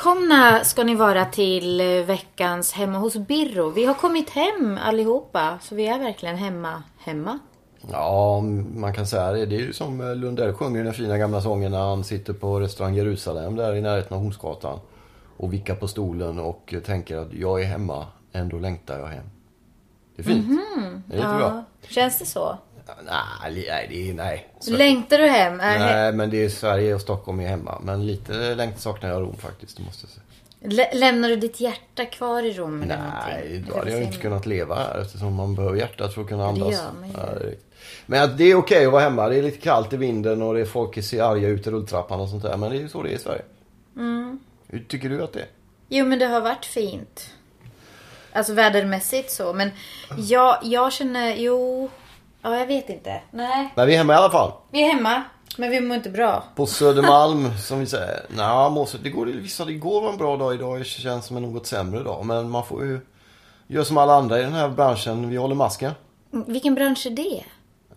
Välkomna ska ni vara till eh, veckans Hemma hos Birro. Vi har kommit hem allihopa, så vi är verkligen hemma. Hemma? Ja, man kan säga det. Det är ju som eh, Lundell sjunger den fina gamla sången när han sitter på restaurang Jerusalem där i närheten av Hornsgatan. Och vickar på stolen och tänker att jag är hemma, ändå längtar jag hem. Det är fint. Det är lite bra. Känns det så? Nej, är, nej. Så- Längtar du hem? Är he- Nej, men det är Sverige och Stockholm är hemma. Men lite längtan saknar jag Rom faktiskt, det måste jag säga. Lä- lämnar du ditt hjärta kvar i Rom eller Nej, då hade jag inte kunnat leva här eftersom man behöver hjärtat för att kunna det andas. gör man ju. Ja, det. Men det är okej att vara hemma. Det är lite kallt i vinden och det är folk ser arga ut i rulltrappan och sånt där. Men det är ju så det är i Sverige. Mm. Hur tycker du att det är? Jo, men det har varit fint. Alltså vädermässigt så. Men jag, jag känner, jo... Ja, jag vet inte. Nej. Men vi är hemma i alla fall. Vi är hemma, men vi mår inte bra. På Södermalm som vi säger. Nej, måste, det går, vissa, det går var en bra dag idag. Det känns som en något sämre dag. Men man får ju göra som alla andra i den här branschen. Vi håller masken. Vilken bransch är det?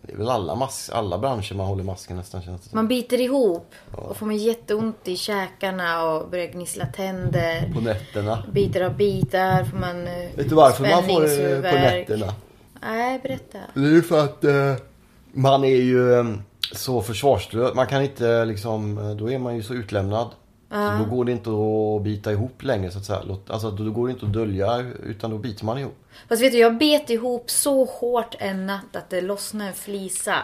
Det är väl alla, mas- alla branscher man håller masken nästan känns det som. Man biter ihop och får man jätteont i käkarna och börjar gnissla tänder. På nätterna. Biter av bitar får man eh, Vet du varför man får det på spänningshuvudvärk. nätterna? Nej, berätta. Det är ju för att eh, man är ju eh, så försvarslös. Man kan inte liksom, eh, då är man ju så utlämnad. Så då går det inte att bita ihop längre så att säga. Alltså då går det inte att dölja utan då biter man ihop. Fast vet du, jag bet ihop så hårt en natt att det lossnade en flisa.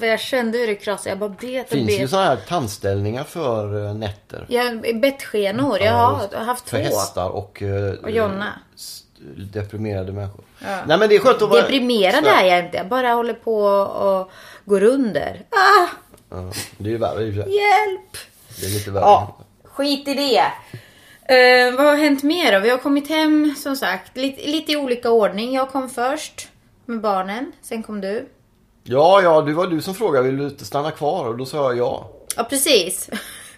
Jag kände hur det krasade. Jag bara bet och Det finns ju bet. sådana här tandställningar för eh, nätter. Jag bettskenor. Jag har haft För två. hästar och, eh, Och Jonna. Deprimerade människor. Nej men det är skönt att vara... Deprimerad är jag inte. Jag bara håller på och går under. Ah, Ja, det är ju värre i och för sig. hjälp! Det är lite värre. Ja, skit i det. Eh, vad har hänt mer då? Vi har kommit hem som sagt, lite, lite i olika ordning. Jag kom först med barnen, sen kom du. Ja, ja, det var du som frågade vill du inte stanna kvar? Och då sa jag ja. Ja, precis.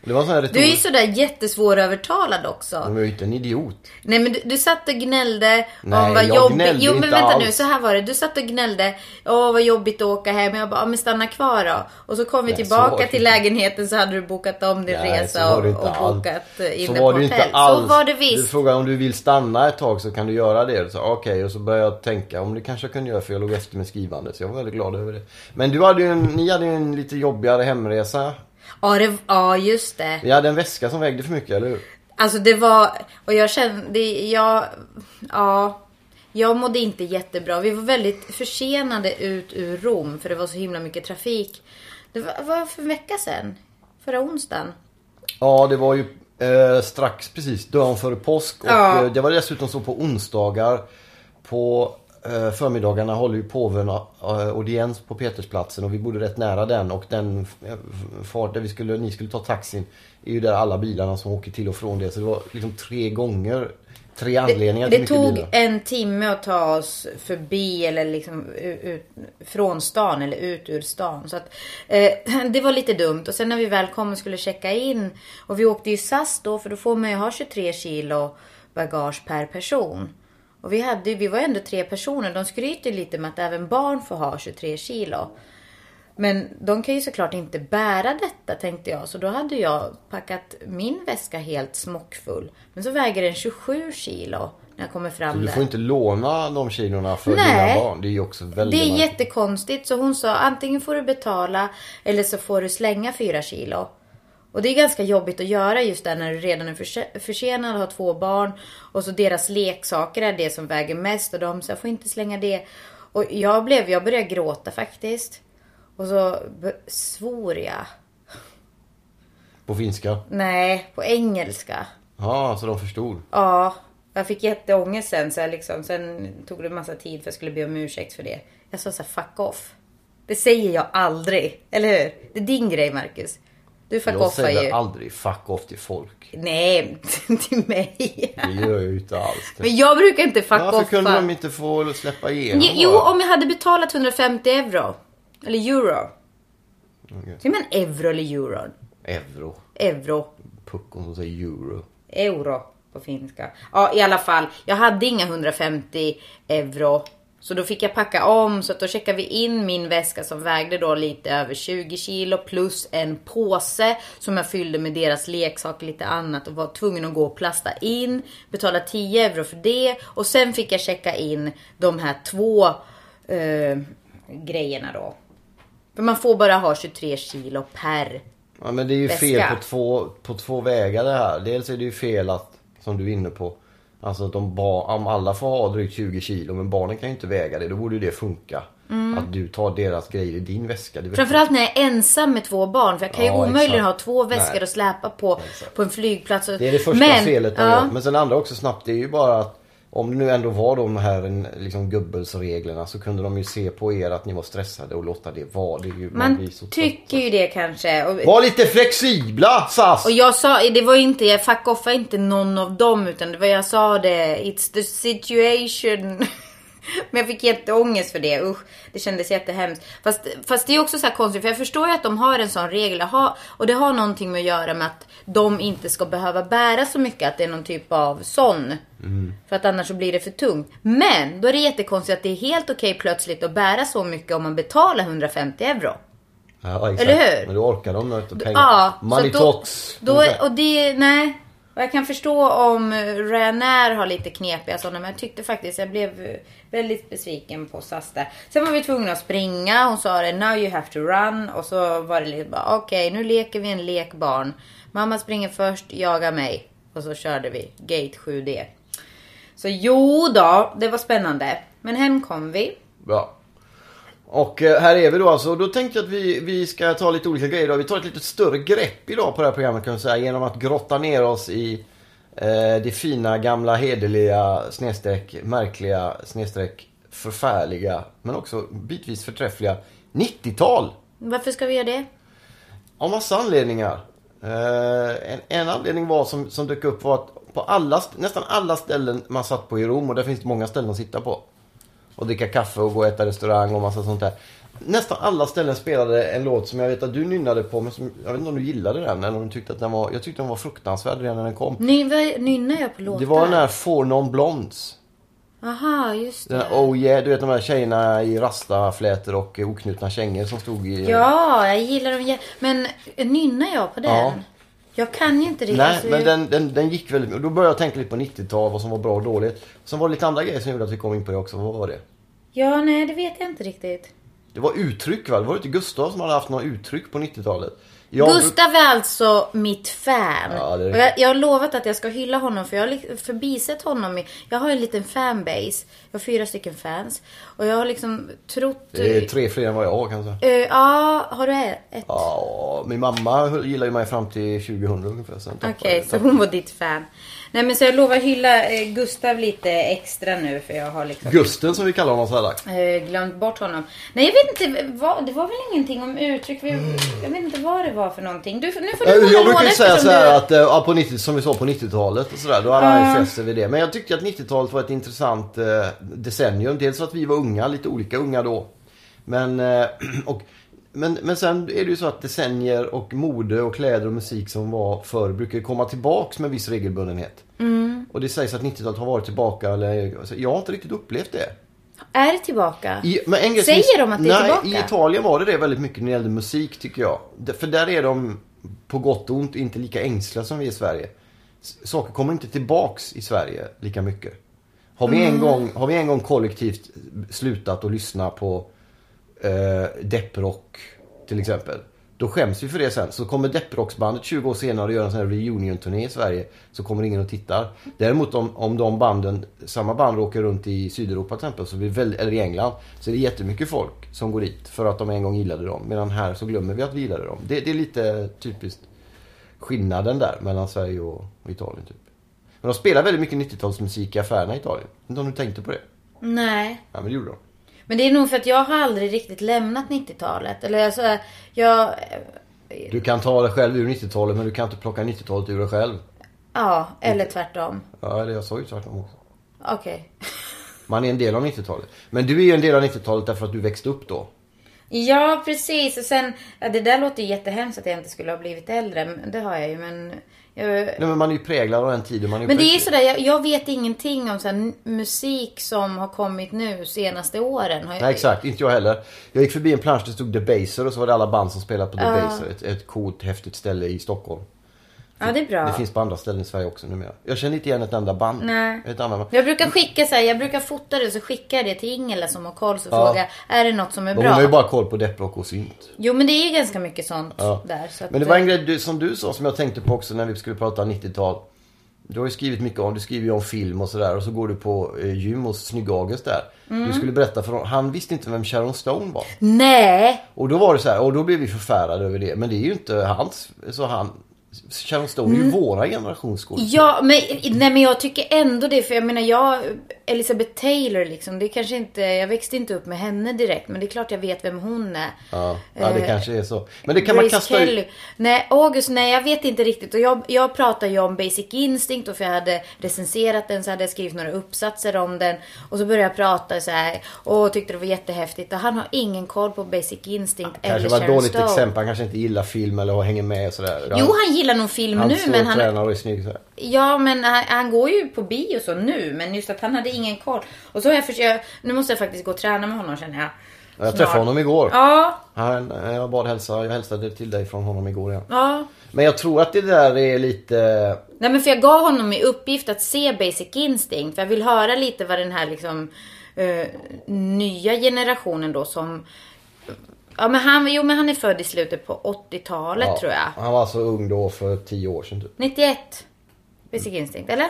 Det var sån här Du är ju sådär jättesvårövertalad också. Men jag är ju inte en idiot. Nej men du, du satt och gnällde Nej, om vad jag jobbigt. Jo men vänta nu, så här var det. Du satt och gnällde. Åh vad jobbigt att åka hem. Jag bara, men stanna kvar då. Och så kom vi så tillbaka det till lägenheten så hade du bokat om din Nej, så resa det och, inte och alls. bokat eh, in Så var på det hotell. inte alls. Så var det Du visst. frågade om du vill stanna ett tag så kan du göra det. Så Okej, och så började jag tänka om det kanske jag kunde göra för jag låg efter med skrivande. Så jag var väldigt glad över det. Men du hade ju en, ni hade ju en lite jobbigare hemresa. Ja, det, ja just det. Vi hade en väska som vägde för mycket, eller hur? Alltså det var, och jag kände, jag, ja. Jag mådde inte jättebra. Vi var väldigt försenade ut ur Rom för det var så himla mycket trafik. Det var, var för en vecka sedan. Förra onsdagen. Ja, det var ju eh, strax precis dagen före påsk. Och Ja. eh, det var dessutom så på onsdagar. På förmiddagarna håller ju påven eh, audiens på Petersplatsen och vi bodde rätt nära den. Och den eh, fart där vi skulle, ni skulle ta taxin är ju där alla bilarna som åker till och från det. Så det var liksom tre gånger, tre anledningar Det, till det tog bilar. en timme att ta oss förbi eller liksom ut, ut, från stan eller ut ur stan. Så att, eh, det var lite dumt. Och sen när vi väl kom och skulle checka in och vi åkte ju SAS då för då får man ju ha 23 kilo bagage per person. Och vi, hade, vi var ändå tre personer. De skryter lite med att även barn får ha 23 kilo. Men de kan ju såklart inte bära detta tänkte jag. Så då hade jag packat min väska helt smockfull. Men så väger den 27 kilo när jag kommer fram Du där. får inte låna de kilorna för Nej. dina barn. Det är ju också väldigt... Det är jättekonstigt. Så hon sa antingen får du betala eller så får du slänga 4 kilo. Och det är ganska jobbigt att göra just där när du redan är förse- försenad har två barn. Och så deras leksaker är det som väger mest och de jag får inte slänga det. Och jag blev, jag började gråta faktiskt. Och så svor jag. På finska. Nej, på engelska. Ja, så de förstod. Ja, jag fick jätteångest sen. Så jag liksom, sen tog det en massa tid för jag skulle be om ursäkt för det. Jag sa så här, fuck off. Det säger jag aldrig. Eller hur? Det är din grej Marcus. Du fuck Jag säger ju. aldrig fuck off till folk. Nej, till mig. Det gör jag ju inte alls. Men jag brukar inte fuck Varför offa. kunde de inte få släppa igenom Jo, bara? om jag hade betalat 150 euro. Eller euro. Okej. Säger man euro eller euro? Euro. Euro. Puckon som säger euro. Euro på finska. Ja, i alla fall. Jag hade inga 150 euro. Så då fick jag packa om. Så att då checkade vi in min väska som vägde då lite över 20 kilo. Plus en påse som jag fyllde med deras leksaker och lite annat. Och var tvungen att gå och plasta in. Betala 10 euro för det. Och sen fick jag checka in de här två eh, grejerna då. För man får bara ha 23 kilo per. Ja, men det är ju Väska. fel på två, på två vägar det här. Dels är det ju fel att, som du är inne på, alltså att om, om alla får ha drygt 20 kilo men barnen kan ju inte väga det. Då borde ju det funka. Att du tar deras grejer i din väska. Det Mm. Framförallt när jag är ensam med två barn. För jag kan ju Ja, omöjligen exakt. ha två väskor Nej. att släpa på Exakt. på en flygplats. Det är det första Men, felet ja, gör. Men sen andra också snabbt, det är ju bara att om det nu ändå var de här liksom, gubbelsreglerna så kunde de ju se på er att ni var stressade och låta det vara. Det ju, man, Man så tycker ju det kanske. Och. Var lite flexibla SAS! och jag sa, det var inte, jag fuck offa inte någon av dem. Utan det var jag sa det, it's the situation. Men jag fick jätteångest för det. Usch, det kändes jättehemskt. Fast, fast det är också så här konstigt. För jag förstår ju att de har en sån regel. Och det har någonting med att göra med att de inte ska behöva bära så mycket. Att det är någon typ av sån. För att annars så blir det för tungt. Men då är det jättekonstigt att det är helt okej plötsligt att bära så mycket om man betalar 150 euro. Ja, exakt. Eller hur? Men då orkar de inte pengar. Ja, Money då, talks. då, och det, nej. Och jag kan förstå om Ryanair har lite knepiga sådana, men jag tyckte faktiskt jag blev väldigt besviken på SAS där. Sen var vi tvungna att springa. Hon sa det, now you have to run. Och så var det lite bara, okej nu leker vi en lekbarn. Mamma springer först, jaga mig. Och så körde vi Gate 7D. Så jo då, det var spännande. Men hem kom vi. Bra. Och eh, här är vi då alltså. Och Då tänkte jag att vi, vi ska ta lite olika grejer. Då. Vi tar ett lite större grepp idag på det här programmet kan jag säga. Genom att grotta ner oss i eh, det fina, gamla, hederliga, snedstreck, märkliga, snedstreck, förfärliga, men också bitvis förträffliga 90-tal. Varför ska vi göra det? Av massa anledningar. Eh, en, en anledning var som, som dök upp var att på alla, st- nästan alla ställen man satt på i Rom, och där finns det många ställen att sitta på. Och dricka kaffe och gå och äta restaurang och massa sånt där. Nästan alla ställen spelade en låt som jag vet att du nynnade på, men som, jag vet inte om du gillade den eller om du tyckte att den var, jag tyckte den var fruktansvärd redan när den kom. Ny, vad nynnar jag på låtar? Det var den här Four Non Blondes. Aha, just det. Den här Oh yeah, du vet de här tjejerna i rastaflätor och oknutna kängor som stod i... Ja, jag gillar dem. Men nynnar jag på den? Ja. Jag kan ju inte det. Nej, alltså, men jag- den, den, den gick väldigt mycket. Då började jag tänka lite på 90-tal, vad som var bra och dåligt. Sen var det lite andra grejer som gjorde att vi kom in på det också. Vad var det? Ja, nej, det vet jag inte riktigt. Det var uttryck va? Det var inte Gustav som hade haft några uttryck på 90-talet. Jag, Gustav är alltså mitt fan. Ja, det jag, jag har lovat att jag ska hylla honom för jag har förbisett honom. I, jag har en liten fanbase. Jag har fyra stycken fans. Och jag har liksom trott... Det är tre fler än vad jag har kanske. Eh, ja, har du ett? Ja, min mamma gillar ju mig fram till 2000 ungefär. Okej, jag- så hon var ditt fan. Nej men så jag lovar hylla eh, Gustav lite extra nu för jag har liksom Gusten som vi kallar honom så här dags. eh, glömt bort honom. Nej jag vet inte, vad, det var väl ingenting om uttryck. Vi, Jag vet inte vad det var för någonting. Du, nu får du Mm. Jag brukar låda ju säga eftersom så här att, eh, ja, på 90, som vi sa på 90-talet och sådär, då hade han ju fäst sig vid det. Men jag tyckte att 90-talet var ett intressant eh, decennium. Dels för att vi var unga, lite olika unga då. Men, eh, och, men, men sen är det ju så att decennier och mode och kläder och musik som var förr brukar komma tillbaks med viss regelbundenhet. Och det sägs att 90-talet har varit tillbaka, eller alltså, jag har inte riktigt upplevt det. Är det tillbaka? I, Säger de att det är nej, tillbaka? i Italien var det det väldigt mycket när det gällde musik tycker jag. För där är de på gott och ont inte lika ängsliga som vi i Sverige. Saker kommer inte tillbaks i Sverige lika mycket. Har vi, Mm. en, gång, har vi en gång kollektivt slutat att lyssna på eh, depprock till exempel. Då skäms vi för det sen. Så kommer depprocksbandet 20 år senare och gör en sån här reunion-turné i Sverige. Så kommer ingen och tittar. Däremot om, om de banden, samma band råkar runt i Sydeuropa till exempel, så blir väl, eller i England. Så är det jättemycket folk som går dit för att de en gång gillade dem. Medan här så glömmer vi att vi gillade dem. Det, det är lite typiskt skillnaden där mellan Sverige och, och Italien typ. Men de spelar väldigt mycket 90-talsmusik i affärerna i Italien. Inte om du tänkte på det? Nej. Ja men det gjorde de. Men det är nog för att jag har aldrig riktigt lämnat 90-talet. Eller alltså, jag... Du kan ta dig själv ur 90-talet men du kan inte plocka 90-talet ur dig själv. Ja, eller tvärtom. Ja, eller jag sa ju tvärtom också. Okej. Man är en del av 90-talet. Men du är ju en del av 90-talet därför att du växte upp då. Ja, precis. Och sen, det där låter jättehemskt att jag inte skulle ha blivit äldre. Men det har jag ju, men... Nej men man är ju präglad av den tiden. Man är men det är ju sådär, jag, jag vet ingenting om så musik som har kommit nu senaste åren. Nej exakt, inte jag heller. Jag gick förbi en plansch där det stod Debaser och så var det alla band som spelade på Debaser. Ett, ett coolt, häftigt ställe i Stockholm. Ja, det är bra. Det finns på andra ställen i Sverige också numera. Jag känner inte igen ett enda band. Nej. Ett annat band. Jag brukar skicka så här, jag brukar fota det så skickar jag det till Ingela som har koll så Ja. frågar är det något som är Men bra? hon har ju bara koll på depprock och synt. Jo men det är ganska mycket sånt Ja. där. Så Men det var en grej du, som du sa som jag tänkte på också när vi skulle prata 90-tal. Du har ju skrivit mycket om, du skriver ju om film och sådär och så går du på eh, gym hos Snygg-August där. Mm. Du skulle berätta för honom, han visste inte vem Sharon Stone var. Nej! Och då var det så här, och då blev vi förfärade över det. Men det är ju inte hans, så han, Sharon Stone är ju våra generations skådespelare. Ja, men, nej, men jag tycker ändå det. För jag menar, jag, Elizabeth Taylor liksom. Det kanske inte, jag växte inte upp med henne direkt. Men det är klart jag vet vem hon är. Ja, ja det Eh, kanske är så. Men det kan man Grace kasta Kelly. ut. Nej, August, nej jag vet inte riktigt. Och jag, jag pratar ju om Basic Instinct och för jag hade recenserat den så hade jag skrivit några uppsatser om den. Och så började jag prata så här och tyckte det var jättehäftigt. Och han har ingen koll på Basic Instinct Kanske eller var ett dåligt Stone. exempel. Han kanske inte gillar film eller hänger med och sådär. Jo, han gillar nog film han nu men han... tränar och är snygg så här. Ja, men han, han går ju på bio så nu. Men just att han hade ingen koll. Och så har jag försökt... Nu måste jag faktiskt gå och träna med honom känner jag. Jag Snart. träffade honom igår. Ja, Han, jag bad hälsa, jag hälsade till dig från honom igår igen. ja. Men jag tror att det där är lite... Nej men för jag gav honom i uppgift att se Basic Instinct. För jag vill höra lite vad den här liksom eh, nya generationen då som... Ja men han, jo, men han är född i slutet på 80-talet ja, tror jag. Han var så ung då för 10 år sedan typ. 91. Basic Instinct, eller?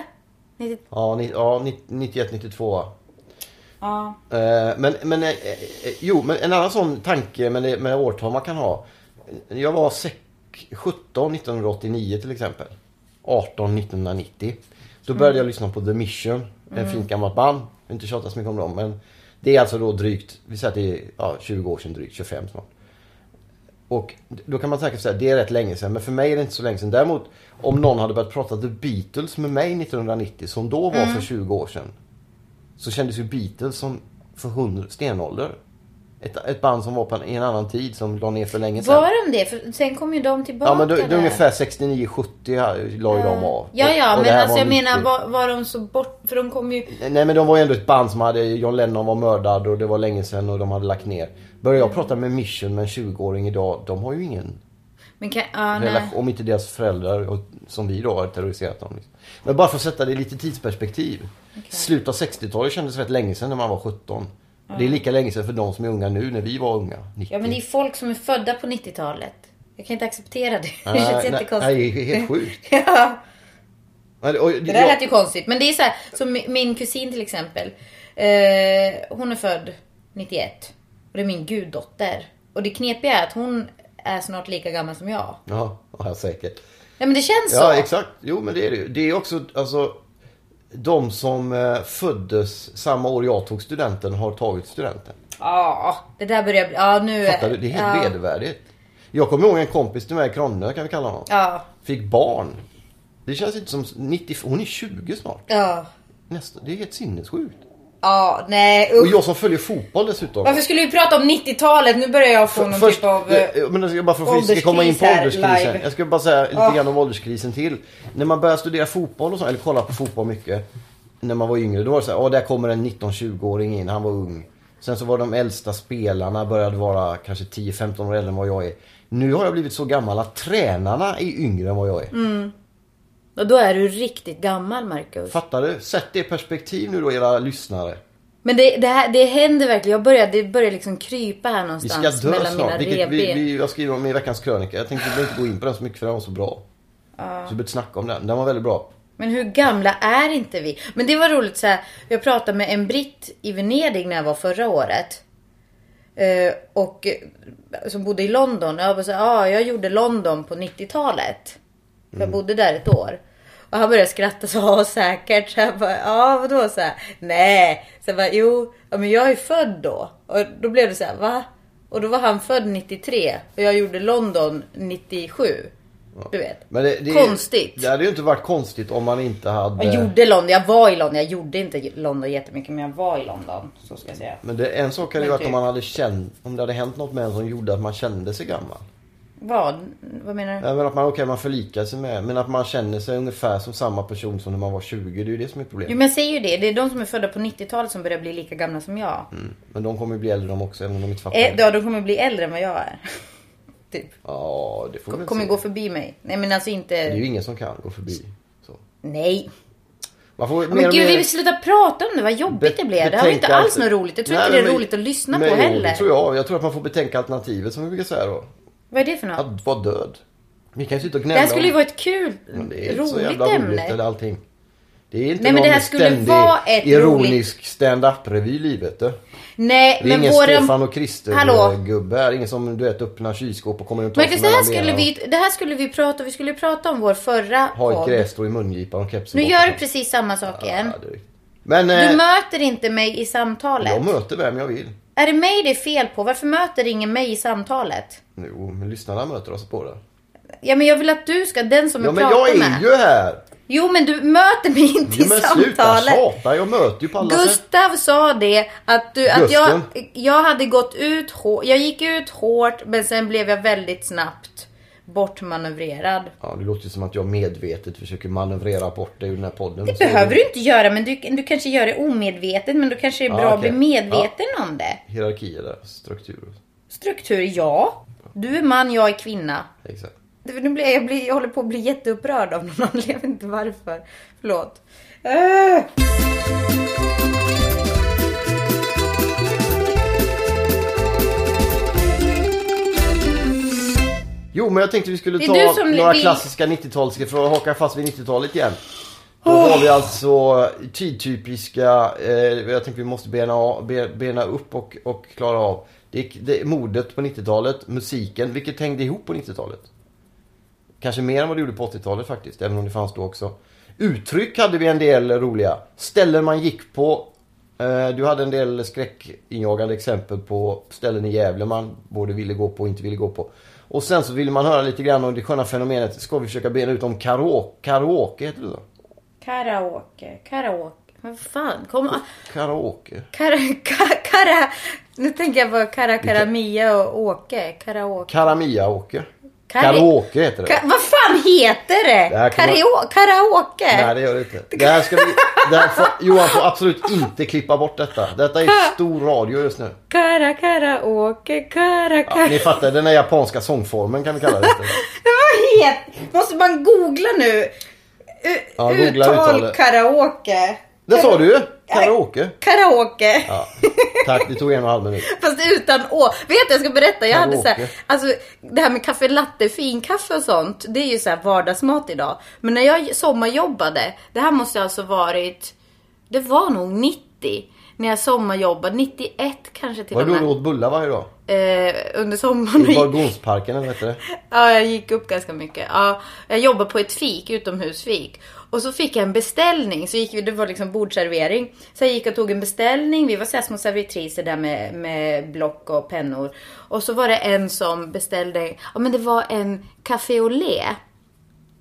90, Ja, ni, ja 91, 92 va? ja. Eh, Men, men eh, eh, jo, men en annan sån tanke med, med årtal man kan ha. Jag var sek- 17 1989 till exempel. 18 1990. Då började jag lyssna på The Mission. En fint gammalt band. Jag vill inte tjata så mycket om dem. Men det är alltså då drygt, vi säger att det är ja, 20 år sedan drygt, 25 snart. Och då kan man säkert säga det är rätt länge sedan. Men för mig är det inte så länge sedan. Däremot om någon hade börjat prata The Beatles med mig 1990 som då var för 20 år sedan. Så kändes ju Beatles som för hundra, stenålder. Ett, ett band som var på en, i en annan tid som la ner för länge sedan. Var de det? För sen kom ju de tillbaka Ja men då, där. ungefär 69-70 la ju de av. Ja, ja, Och- och men alltså jag menar var, var de så bort... För de kom ju... Nej men de var ju ändå ett band som hade, John Lennon var mördad och det var länge sedan och de hade lagt ner. Börjar jag prata med Mission med en 20-åring idag, de har ju ingen Men kan, nej. relation, om inte deras föräldrar och, som vi då har terroriserat dem. Liksom. Men bara för att sätta det i lite tidsperspektiv. Slutet av 60-talet kändes rätt länge sedan när man var 17. Det är lika länge sedan för de som är unga nu när vi var unga. 90. Ja men det är folk som är födda på 90-talet. Jag kan inte acceptera det. Det Nej, känns jättekonstigt. nej, det är helt sjukt. ja, Nej, och- det där jag- lät ju konstigt. Men det är så här, som mi- min kusin till exempel. Eh, hon är född 91. Och det är min guddotter. Och det knepiga är att hon är snart lika gammal som jag. Ja, ja, säkert. Ja men det känns så. Ja, exakt. Jo, men det är det ju. Det är också, alltså, de som eh, föddes samma år jag tog studenten har tagit studenten. Ja, det där börjar bli... Ja nu... Fattar du? Det är helt ja. vedervärdigt. Jag kommer ihåg en kompis till mig, Kronne kan vi kalla honom. Ja. Fick barn. Det känns inte som 90, hon är 20 snart. Ja. Nästa, det är helt sinnessjukt. Ja, nej Och usch. jag som följer fotboll dessutom. Varför skulle vi prata om 90-talet? Nu börjar jag få någon Först, typ av... eh, eh, men jag ska bara för att vi ska komma in på ålderskrisen. Jag ska bara säga lite Ja. grann om ålderskrisen till. När man började studera fotboll och så, eller kolla på fotboll mycket. När man var yngre, då var det så här, åh där kommer en 19-20-åring in, han var ung. Sen så var de äldsta spelarna började vara kanske 10-15 år äldre än vad jag är. Nu har jag blivit så gammal att tränarna är yngre än vad jag är. Mm. Och då är du riktigt gammal Marcus. Fattar du? Sätt det i perspektiv nu då era lyssnare. Men det, det, här, det händer verkligen. Jag börjar, det börjar liksom krypa här Vi någonstans ska dö mellan snart. Vilket vi, vi, jag skriver om i veckans krönika. Jag tänkte vi behöver inte gå in på den så mycket för den var så bra. Så vi behöver inte snacka om den. Den var väldigt bra. Men hur gamla är inte vi? Men det var roligt så här. Jag pratade med en britt i Venedig när jag var förra året. Eh, och eh, som bodde i London. Jag bara så här, ah, jag gjorde London på 90-talet. För jag bodde där ett år. Och han började skratta så ja säkert. Så jag bara, ja vadå så här? Nej. Så jag bara, jo, ja, men jag är född då. Och då blev det så här, va? Och då var han född 93 och jag gjorde London 97. Du vet. Det, det, Konstigt. Det hade ju inte varit konstigt om man inte hade... Jag gjorde London, jag var i London. Jag gjorde inte London jättemycket men jag var i London. Så ska jag säga. Men det, en sak hade ju varit typ. om man hade känt, om det hade hänt något med en som gjorde att man kände sig gammal. Vad? Vad menar du? Ja, men att man, okej man förlikar sig med, men att man känner sig ungefär som samma person som när man var 20. Det är ju det som är problemet. Jo men säger ju det. Det är de som är födda på 90-talet som börjar bli lika gamla som jag. Mm. Men de kommer ju bli äldre de också, även om de inte fattar. Eh, det. ja, de kommer bli äldre än vad jag är. typ. Ja, det får vi väl Kommer se. gå förbi mig. Nej men alltså inte... Det är ju ingen som kan gå förbi. Så. Nej. Man får Men gud, vi vill sluta prata om det. Vad jobbigt det blev. Det här var inte alls något roligt. Jag tror Nej, inte det är men- roligt att lyssna men på jo, heller. det tror jag. Jag tror att man får betänka alternativet som vi brukar säga då. Vad är det för något? Att vara död. Vi kan ju sitta och det gnälla här skulle ju om- vara ett kul, Men det är inte så roligt jävla roligt ämne. eller allting. Det är inte Nej, men någon det här skulle ständig vara ett ironisk stand-up-revy i livet. Det. Nej, Det är men ingen våra... Stefan och Christer Hallå? gubbe här. Ingen som du vet öppnar kylskåp och kommer runt och Marcus, sig det här, skulle vi, det här skulle vi prata Vi skulle prata om vår förra och Ha ett grässtrå i mungipan och kepsen Nu gör du precis samma sak igen. Ja, det. Men Du eh, möter inte mig i samtalet. jag möter vem jag vill. Är det mig det är fel på? Varför möter ingen mig i samtalet? Jo, men lyssnarna möter oss på det. Ja men jag vill att du ska, den som Ja jag men pratar jag är med. ju här! Jo men du möter mig inte Jo, i men sluta samtalet. tjata, jag möter ju på alla sätt. Gustav sa det att, du, att jag, jag hade gått ut hårt. Jag gick ut hårt men sen blev jag väldigt snabbt bortmanövrerad. Ja, det låter som att jag medvetet försöker manövrera bort dig ur den här podden. Det behöver du inte göra men du, du kanske gör det omedvetet men då kanske det är Ja, bra att okej. bli medveten om det. Hierarkier där, strukturer. Struktur, ja. Du är man, jag är kvinna. Exakt. Nu blir jag, jag, blir, jag håller på att bli jätteupprörd av någon anledning. Jag vet inte varför. Förlåt. Äh! Jo, men jag tänkte vi skulle ta några vill- klassiska 90-talsgrepp för att haka fast vid 90-talet igen. Då har vi alltså tidtypiska, eh, jag tänkte vi måste bena, bena upp och, och klara av. Det, det modet på 90-talet, musiken, vilket hängde ihop på 90-talet. Kanske mer än vad det gjorde på 80-talet faktiskt, även om det fanns då också. Uttryck hade vi en del roliga. Ställen man gick på. Eh, du hade en del skräckinjagande exempel på ställen i Gävle man både ville gå på och inte ville gå på. Och sen så ville man höra lite grann om det sköna fenomenet. Ska vi försöka bena ut om karaoke, karaoke heter det då? Karaoke, karaoke. Vad fan, kom Karaoke. Kara, ka, kara. Nu tänker jag på Kara Karamia och Åke. Karaoke. Karamia-åke. Kari- Karaoke heter det. Ka, vad fan heter det? Det Kario, karaoke? Nej det gör det inte. Det här ska vi... Det här får, Johan får absolut inte klippa bort detta. Detta är stor radio just nu. Kara karaoke, kara Ja, kara. ni fattar, den här japanska sångformen kan vi kalla det. Vad heter... Måste man googla nu? U- Ja, googla uttal uttalet. karaoke. Det sa du ju! Karaoke. Karaoke. Ja, tack, det tog en och en halv minut. Fast utan å. Vet du, jag ska berätta. Jag hade så här, Karaoke. alltså det här med kaffe latte, finkaffe och sånt. Det är ju så här vardagsmat idag. Men när jag sommarjobbade, det här måste alltså varit, det var nog 90. När jag sommarjobbade, 91 kanske till Var och med. du åt bullar varje dag? Eh, under sommaren. I Bargonsparken eller vad heter det? Ja, jag gick upp ganska mycket. Ja, jag jobbade på ett fik, utomhusfik. Och så fick jag en beställning. Så gick vi, det var liksom bordservering. Så jag gick och tog en beställning. Vi var så små servitriser där med, med block och pennor. Och så var det en som beställde, ja men det var en café au lait.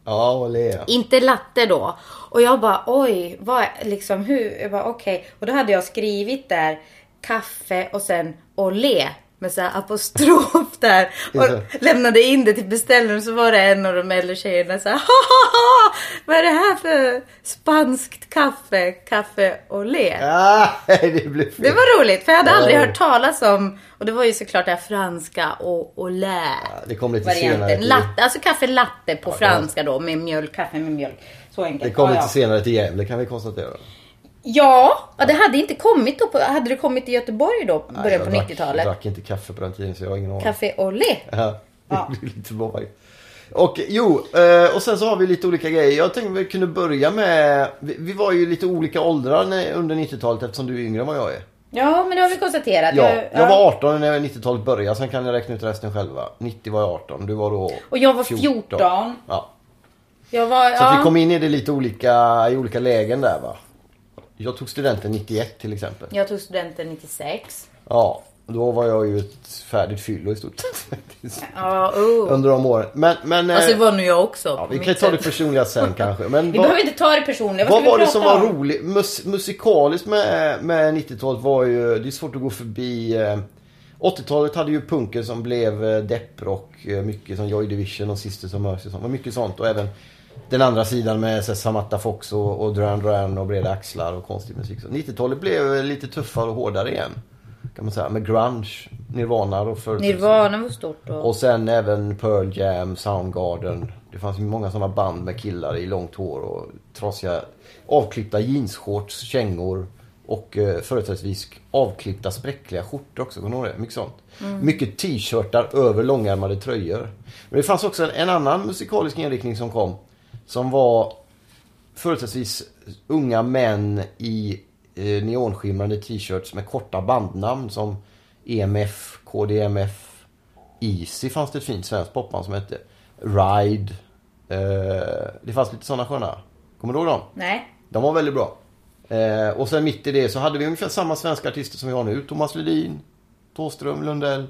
Ja, Lea. Inte latte då. Och jag bara oj, vad, liksom hur? Jag bara okej. Och då hade jag skrivit där kaffe och sen olé. Med så apostrof där. Och det. lämnade in det till beställaren så var det en av de äldre tjejerna så här, "Hahaha, Vad är det här för spanskt kaffe? Kaffe olé. Ah, det blev fel. Det var roligt för jag hade aldrig Ja. hört talas om och det var ju såklart det här franska och olé. det kom lite senare varianten. till- Latte, alltså kaffe latte på franska då med mjölk, kaffe med mjölk. Så enkelt. Det kom lite senare till Gävle kan vi konstatera. Ja, ja, det hade inte kommit då. På, hade det kommit i Göteborg då? Nej, Början jag på drack- Jag 90-talet? drack inte kaffe på den tiden så jag har ingen aning. Café Olé. Ja, Ja. lite bra. Och jo, eh, och sen så har vi lite olika grejer. Jag tänkte vi kunde börja med... Vi, var ju lite olika åldrar under 90-talet eftersom du är yngre än vad jag är. Ja, men det har vi konstaterat. Ja, Jag- jag var 18 när 90-talet började. Sen kan jag räkna ut resten själva. 90 var jag 18. Du var då Och jag var 14. Ja. Jag var, Så att vi ja. kom in i det lite olika, i olika lägen där va. Jag tog studenten 91 till exempel. Jag tog studenten 96. Ja, då var jag ju ett färdigt fyllo i stort sett. Ja, oh. Under de åren. Men, men Alltså det eh, var nog jag också. ja, vi kan ta det sätt. personliga sen kanske. Men Vi vad, behöver inte ta det personliga. Vad, vad var det som var om? roligt? Mus, musikaliskt med, med 90-talet var ju, det är svårt att gå förbi. Eh, 80-talet hade ju punken som blev eh, depprock. Eh, mycket som Joy Division och Sisters of Mercy. och sånt. Och mycket sånt. Och även den andra sidan med så, här, Samantha Fox och, och Duran Duran och breda axlar och konstig musik. Så 90-talet blev lite tuffare och hårdare igen. Kan man säga. Med grunge, Nirvana och för Nirvana var stort då. och sen även Pearl Jam, Soundgarden. Det fanns många sådana band med killar i långt hår och trasiga avklippta jeansshorts, kängor och eh, företrädesvis avklippta spräckliga skjortor också. Kommer det? Mycket sånt. Mycket t-shirtar över långärmade tröjor. Men det fanns också en, en annan musikalisk inriktning som kom. Som var företrädesvis unga män i eh, neonskimrande t-shirts med korta bandnamn som EMF, KDMF, Easy fanns det ett fint svenskt popband som hette. Ride. Eh, det fanns lite sådana sköna. Kommer du ihåg dem? Nej. De var väldigt bra. Eh, och sen mitt i det så hade vi ungefär samma svenska artister som vi har nu. Thomas Ledin, Thåström, Lundell,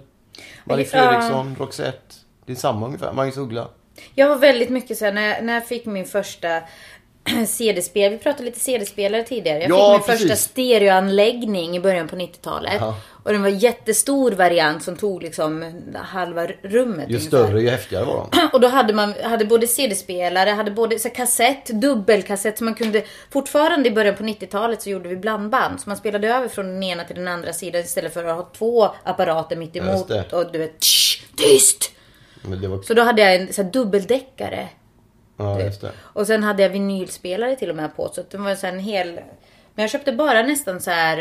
Marie. Fredriksson, Roxette. Det är samma ungefär. Magnus Uggla. Jag var väldigt mycket så här, när, jag- när jag fick min första CD-spel. Vi pratade lite CD-spelare tidigare. Jag Ja, fick min precis. första stereoanläggning i början på 90-talet. Ja. Och den var jättestor variant som tog liksom halva rummet Ju ungefär. större ju häftigare var de. Och då hade man hade både CD-spelare, hade både så kassett, dubbelkassett. Så man kunde, fortfarande i början på 90-talet så gjorde vi blandband. Så man spelade över från den ena till den andra sidan istället för att ha två apparater mitt emot. Och du vet, tsch, tyst! Var... Så då hade jag en så här, dubbeldäckare. Ja, just det. Och sen hade jag vinylspelare till och med på. Så det var så här en hel... Men jag köpte bara nästan så här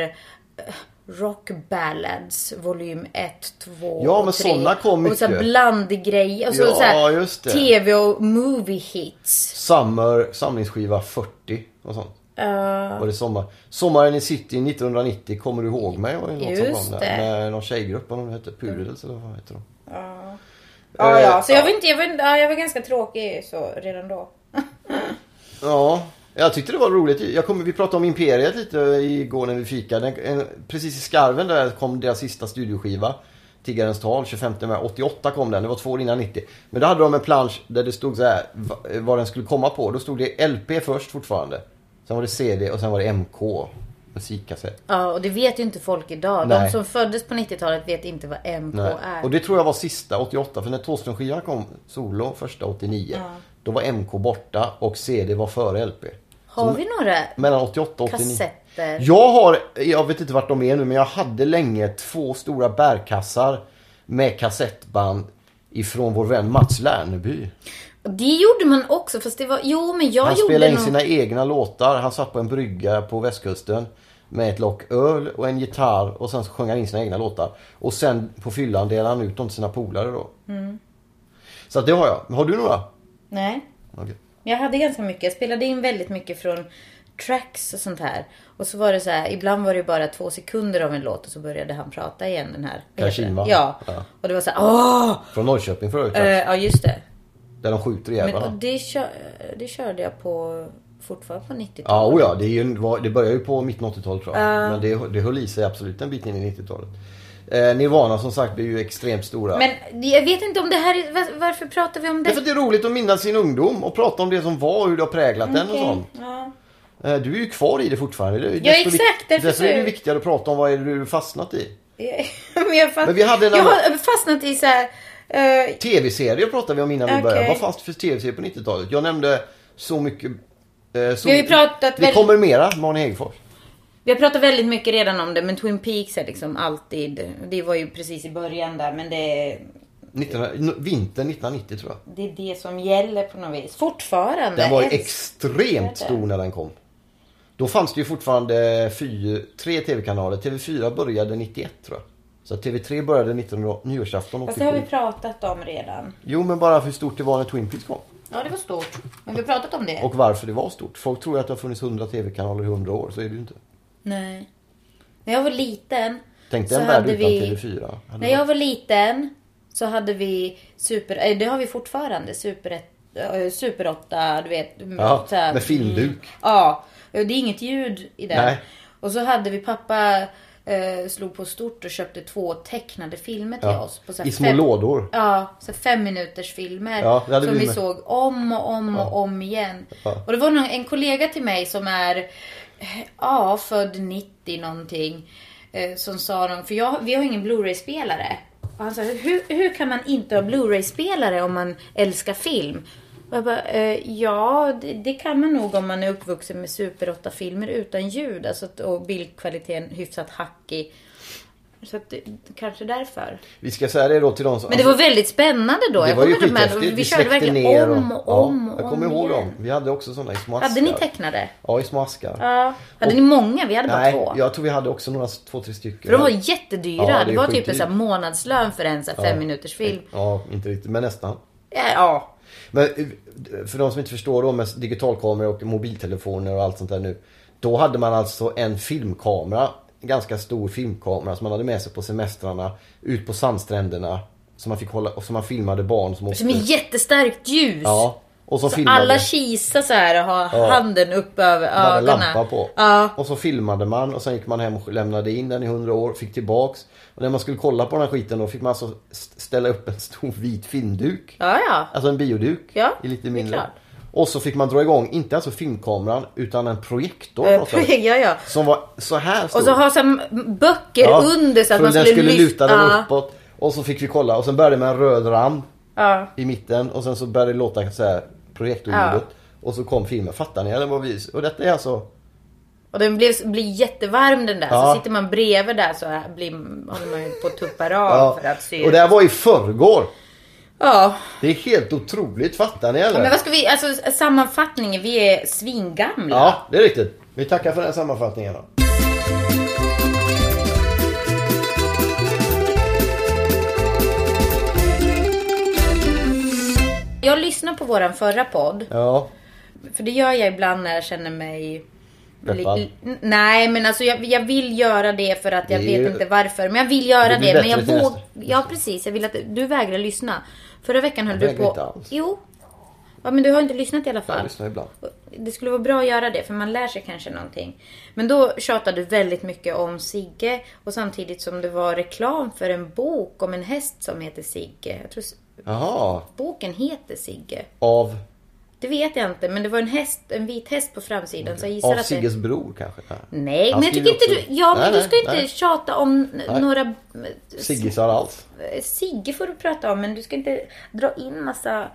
eh, Rock Ballads volym 1, 2 Ja, men och 3. såna kom Och så mycket. blandig Och så, Ja, så här, just det. TV och movie hits. Summer, samlingsskiva 40 och sånt. Var det sommar. Sommaren i city 1990, kommer du ihåg mig? Var det något som Just det. Med någon tjejgrupp, vad de hette. Pudels eller vad heter de? Ja, Eh, ja. Så jag var, inte, jag, var, ja, jag var ganska tråkig så redan då. Ja, jag tyckte det var roligt. Jag kommer, vi pratade om Imperiet lite igår när vi fikade. Precis i skarven där kom deras sista studioskiva. Tiggarens tal, 25 maj 88 kom den. Det var två år innan 90. Men då hade de en plansch där det stod så här va- vad den skulle komma på. Då stod det LP först fortfarande. Sen var det CD och sen var det MK. Musikkassett. Ja, och det vet ju inte folk idag. Nej. De som föddes på 90-talet vet inte vad MK Nej. är. Och det tror jag var sista 88. För när Thåström-skivan kom solo första 89. Då var MK borta och CD var före LP. Har vi några Mellan 88 och 89. kassetter? Jag har, jag vet inte vart de är nu, men jag hade länge två stora bärkassar med kassettband ifrån vår vän Mats Lerneby. Och Det gjorde man också, fast det var... Jo, men jag Han gjorde spelade in nog... sina egna låtar. Han satt på en brygga på västkusten med ett lock öl och en gitarr och sen så sjöng han in sina egna låtar. Och sen på fyllan delade han ut dem till sina polare då. Mm. Så att det har jag. Har du några? Nej. Okej. Jag hade ganska mycket. Jag spelade in väldigt mycket från tracks och sånt här. Och så var det så här, ibland var det bara två sekunder av en låt och så började han prata igen den här. Kashima. Ja. Ja. Och det var så här, åh! Från Norrköping förut. Eh, ja, just det. Där de skjuter ihjäl varandra. det, kör, det körde jag på fortfarande på 90-talet. Ja, oh ja det, ju, det började ju på mitten av 80-talet tror jag. Men det, det höll i sig absolut en bit in i 90-talet. Eh, Nirvana som sagt blev ju extremt stora. Men jag vet inte om det här är, var- Varför pratar vi om Det är det? för att det är roligt att minnas sin ungdom och prata om det som var och hur det har präglat den och sånt. Ja. Eh, Du är ju kvar i det fortfarande. Det Ja, exakt, därför Därför är det viktigare att prata om vad är det du har fastnat i. men jag, fast, Men vi hade en jag annan- har fastnat i så här. eh, Tv-serier pratade vi om innan vi Okej. började. Vad fanns det för tv-serier på 90-talet? Jag nämnde så mycket... eh, så Vi har pratat Det kommer mera, Mani Häggfors. Vi har pratat väldigt mycket redan om det, men Twin Peaks är liksom alltid... Det var ju precis i början där, men det, 1900, vintern 1990 tror jag. det är det som gäller på något vis. Fortfarande. Den var ju extremt stor när den kom. Då fanns det ju fortfarande fy, tre tv-kanaler. TV4 började 91 tror jag. Så TV3 började 19, nyårsafton Fast det har 87. vi pratat om redan. Jo men bara för hur stort det var när Twin Peaks kom. Ja, det var stort. Men vi har pratat om det. Och varför det var stort. Folk tror ju att det har funnits 100 tv-kanaler i 100 år. Så är det ju inte. Nej. När jag var liten. Tänk dig en värld utan vi- TV4. Hade När jag var liten så hade vi super... eh, Det har vi fortfarande. Super eh, Super 8, du vet. Ja, här- med filmduk. Ja, det är inget ljud i den. Nej. Och så hade vi pappa eh, slog på stort och köpte två tecknade filmer till Ja, oss. På så I små fem, lådor. Ja, så fem minuters filmer. Ja, som vi vi, såg om och om och om igen. Ja. Och det var någon, en kollega till mig som är, ja, född 90 någonting. Eh, som sa någon, för jag, vi har ingen Blu-ray-spelare. Och han sa, hur, hur kan man inte ha Blu-ray-spelare om man älskar film? Och jag bara, eh, ja, det, det kan man nog om man är uppvuxen med Super 8-filmer utan ljud. Alltså, och bildkvaliteten hyfsat hackig. Så att kanske därför. Vi ska säga det då till de som... Men det var väldigt spännande då. det Jag var ju skithäftigt. Vi körde släckte verkligen ner om och om ja, och Jag kommer om ihåg igen. dem. Vi hade också sådana i små askar. Hade ni tecknade? Ja, i små askar. Ja. Hade ni många? Vi hade bara Nej, två. jag tror vi hade också några, två, tre stycken. För de var jättedyra. Ja, det det, var typ en månadslön för en här fem minuters film. Ja, inte riktigt, men nästan. Ja, ja. Men för de som inte förstår då med digitalkameror och mobiltelefoner och allt sånt där nu. Då hade man alltså en filmkamera, en ganska stor filmkamera som man hade med sig på semestrarna. Ut på sandstränderna. Som man fick hålla, och som man filmade barn som åkte. Som är jättestarkt ljus. Ja. Och så Så filmade. alla kisar så här och har Ja. handen upp över ögonen. lampa på. Ja. Och så filmade man och sen gick man hem och lämnade in den i 100 år, fick tillbaks. Och när man skulle kolla på den här skiten då fick man alltså st- ställa upp en stor vit filmduk. Ja, ja. Alltså en bioduk. Ja, i lite mindre. Och så fick man dra igång, inte alltså filmkameran, utan en projektor. Eh, vi. ja, ja. Som var så här stor. Och så ha som böcker Ja, under så att man den skulle, skulle luta den Ja. uppåt. Och så fick vi kolla. Och sen började det med en röd ram Ja. i mitten. Och sen så började det låta så här projektorljudet. Och så kom filmen. Fattar ni? Eller vad vi... Och detta är alltså... Och den blir, blir jättevarm den där. Ja. Så sitter man bredvid där så blir, håller man ju på att tuppa av Ja. för att se. Och det här var i förrgår. Ja. Det är helt otroligt. Fattar ni eller? Men vad ska vi, alltså sammanfattningen, vi är svingamla. Ja, det är riktigt. Vi tackar för den sammanfattningen då. Jag lyssnar på våran förra podd. Ja. För det gör jag ibland när jag känner mig... Peppad? Nej men alltså jag, jag vill göra det för att jag vet ju- inte varför. Men jag vill göra Det men jag våg... Ja precis, jag vill att du vägrar lyssna. Förra veckan höll Jag du på... inte alls. Jo. Ja men du har inte lyssnat i alla Jag fall. lyssnar ibland. Det skulle vara bra att göra det för man lär sig kanske någonting. Men då tjatade du väldigt mycket om Sigge och samtidigt som det var reklam för en bok om en häst som heter Sigge. Jag tror Jaha. boken heter Sigge. Av, Det vet jag inte men det var en häst, en vit häst på framsidan så jag gissar av att det... Sigges bror kanske? Nej Han men jag tycker inte du... Ja men Nej, du nej, ska inte nej. tjata om Nej. några... Siggisar alls. Sigge får du prata om men du ska inte dra in massa...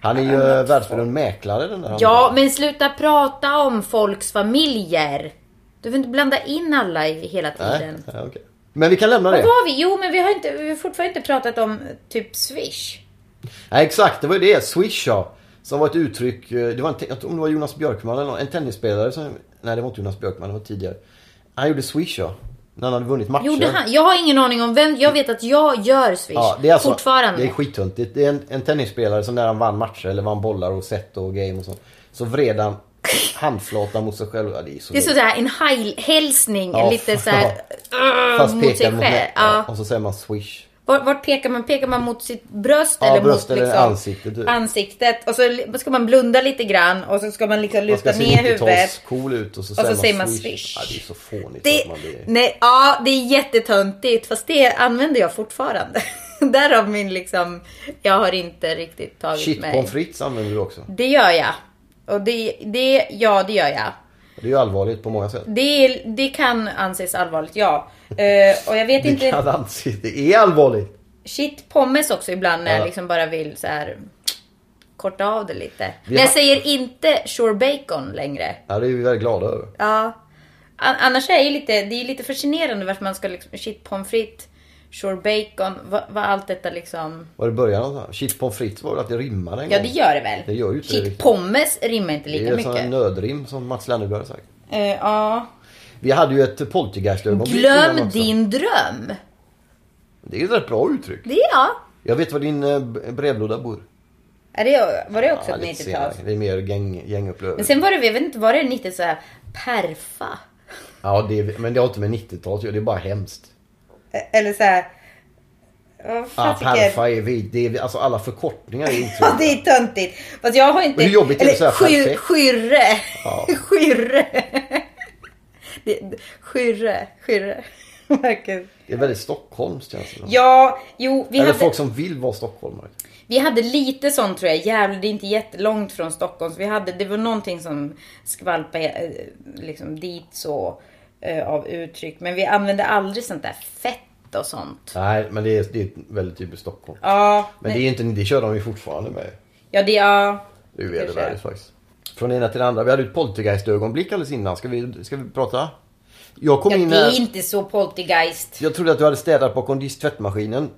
Han är ju äh, världsberömd mäklare den där. Ja, men sluta prata om folks familjer. Du vill inte blanda in alla i hela Nej, tiden. nej, okej. Men vi kan lämna Vad det. var vi? Jo, men vi har, inte, vi har fortfarande inte pratat om typ Swish. Nej, exakt, det var ju det. Swish ja. Som var ett uttryck. eh, Det var en, jag tror det var Jonas Björkman eller någon, en tennisspelare som... Nej, det var inte Jonas Björkman, det var tidigare. Han gjorde Swish ja. När han hade vunnit matcher. Gjorde han? Jag har ingen aning om vem. Jag vet att jag gör Swish. Ja, det är alltså, fortfarande. Det är skittöntigt. Det är en, en tennisspelare som när han vann matcher eller vann bollar och set och game och så. Så vred han handflatan mot sig själv. Ja, det är så det är sådär en hälsning. Ja, lite såhär... Uh, Fast mot sig mot själv. ja. Ja. Och så säger man swish. Vart, pekar man? Pekar man mot sitt bröst Ja, eller bröst mot eller liksom, ansiktet, typ. ansiktet? Och så ska man blunda lite grann och så ska man liksom luta ner huvudet. 90-tals cool ut och så, så säger, säger man swish. Ja, det är så fånigt Det, att man blir... nej, ja, det är jättetöntigt. Fast det använder jag fortfarande. Därav min liksom... Jag har inte riktigt tagit Shit mig. pommes frites använder du också. Det gör jag. Och det, det, ja det gör jag. Det är ju allvarligt på många sätt. Det, det kan anses allvarligt, ja. Eh, och jag vet Det inte... kan anses, det är allvarligt. Shit pommes också ibland när Ja. jag liksom bara vill så här korta av det lite. Men jag säger inte sure bacon längre. Ja, det är vi väldigt glada över. Ja. An- Annars är det lite, det är lite fascinerande varför man ska liksom, shit pommes frites, sure bacon, vad, allt detta liksom... Var det början någonstans? Shit pommes frites var väl att det rimmade en Ja gång? det gör det väl? Det gör ju inte det Shit pommes rimmar inte Det lika är en sån här mycket. nödrim som Mats Lennerberg har sagt. Eh, ja. Vi hade ju ett poltergeist-ögonblick Glöm din dröm. Det är ett rätt bra uttryck. Det är jag. Jag vet var din eh, brevlåda bor. Är det, var det också Ja, ett lite 90-tal? senare. Det är mer gäng, gängupplevelse. Men sen var det, jag vet inte, var det 90 så här perfa? Ja, det är, men det har inte med 90-talet att göra, det är bara hemskt. Eh, Eller så här Ja, Ja, fasiken. perfa är vi. Det är, alltså alla förkortningar är Ja, otrevliga. det är töntigt. Fast jag har inte... Men hur jobbigt är det säga skyr? Skyrre. Ja. Skyrre. Det- Skyrre. Skyrre. Verkligen. Det är väldigt Stockholms känns det. Ja, jo, vi Eller hade, folk som vill vara stockholmare. vi hade lite sånt tror jag. Jävlar, det är inte jättelångt från Stockholm. Så vi hade, det var någonting som skvalpade eh, liksom dit så eh, av uttryck. Men vi använde aldrig sånt där fett och sånt. Nej, men det är, det är väldigt typiskt Stockholm. Ja, Men det är inte, det kör de ju fortfarande med. ja det, ja. Det är ju vedervärdigt faktiskt. Från ena till det andra. Vi hade ett poltergeist-ögonblick alldeles innan. Ska vi, ska vi prata? Jag kom ja in det är inte så poltergeist. Jag trodde att du hade städat bakom tvättmaskinen.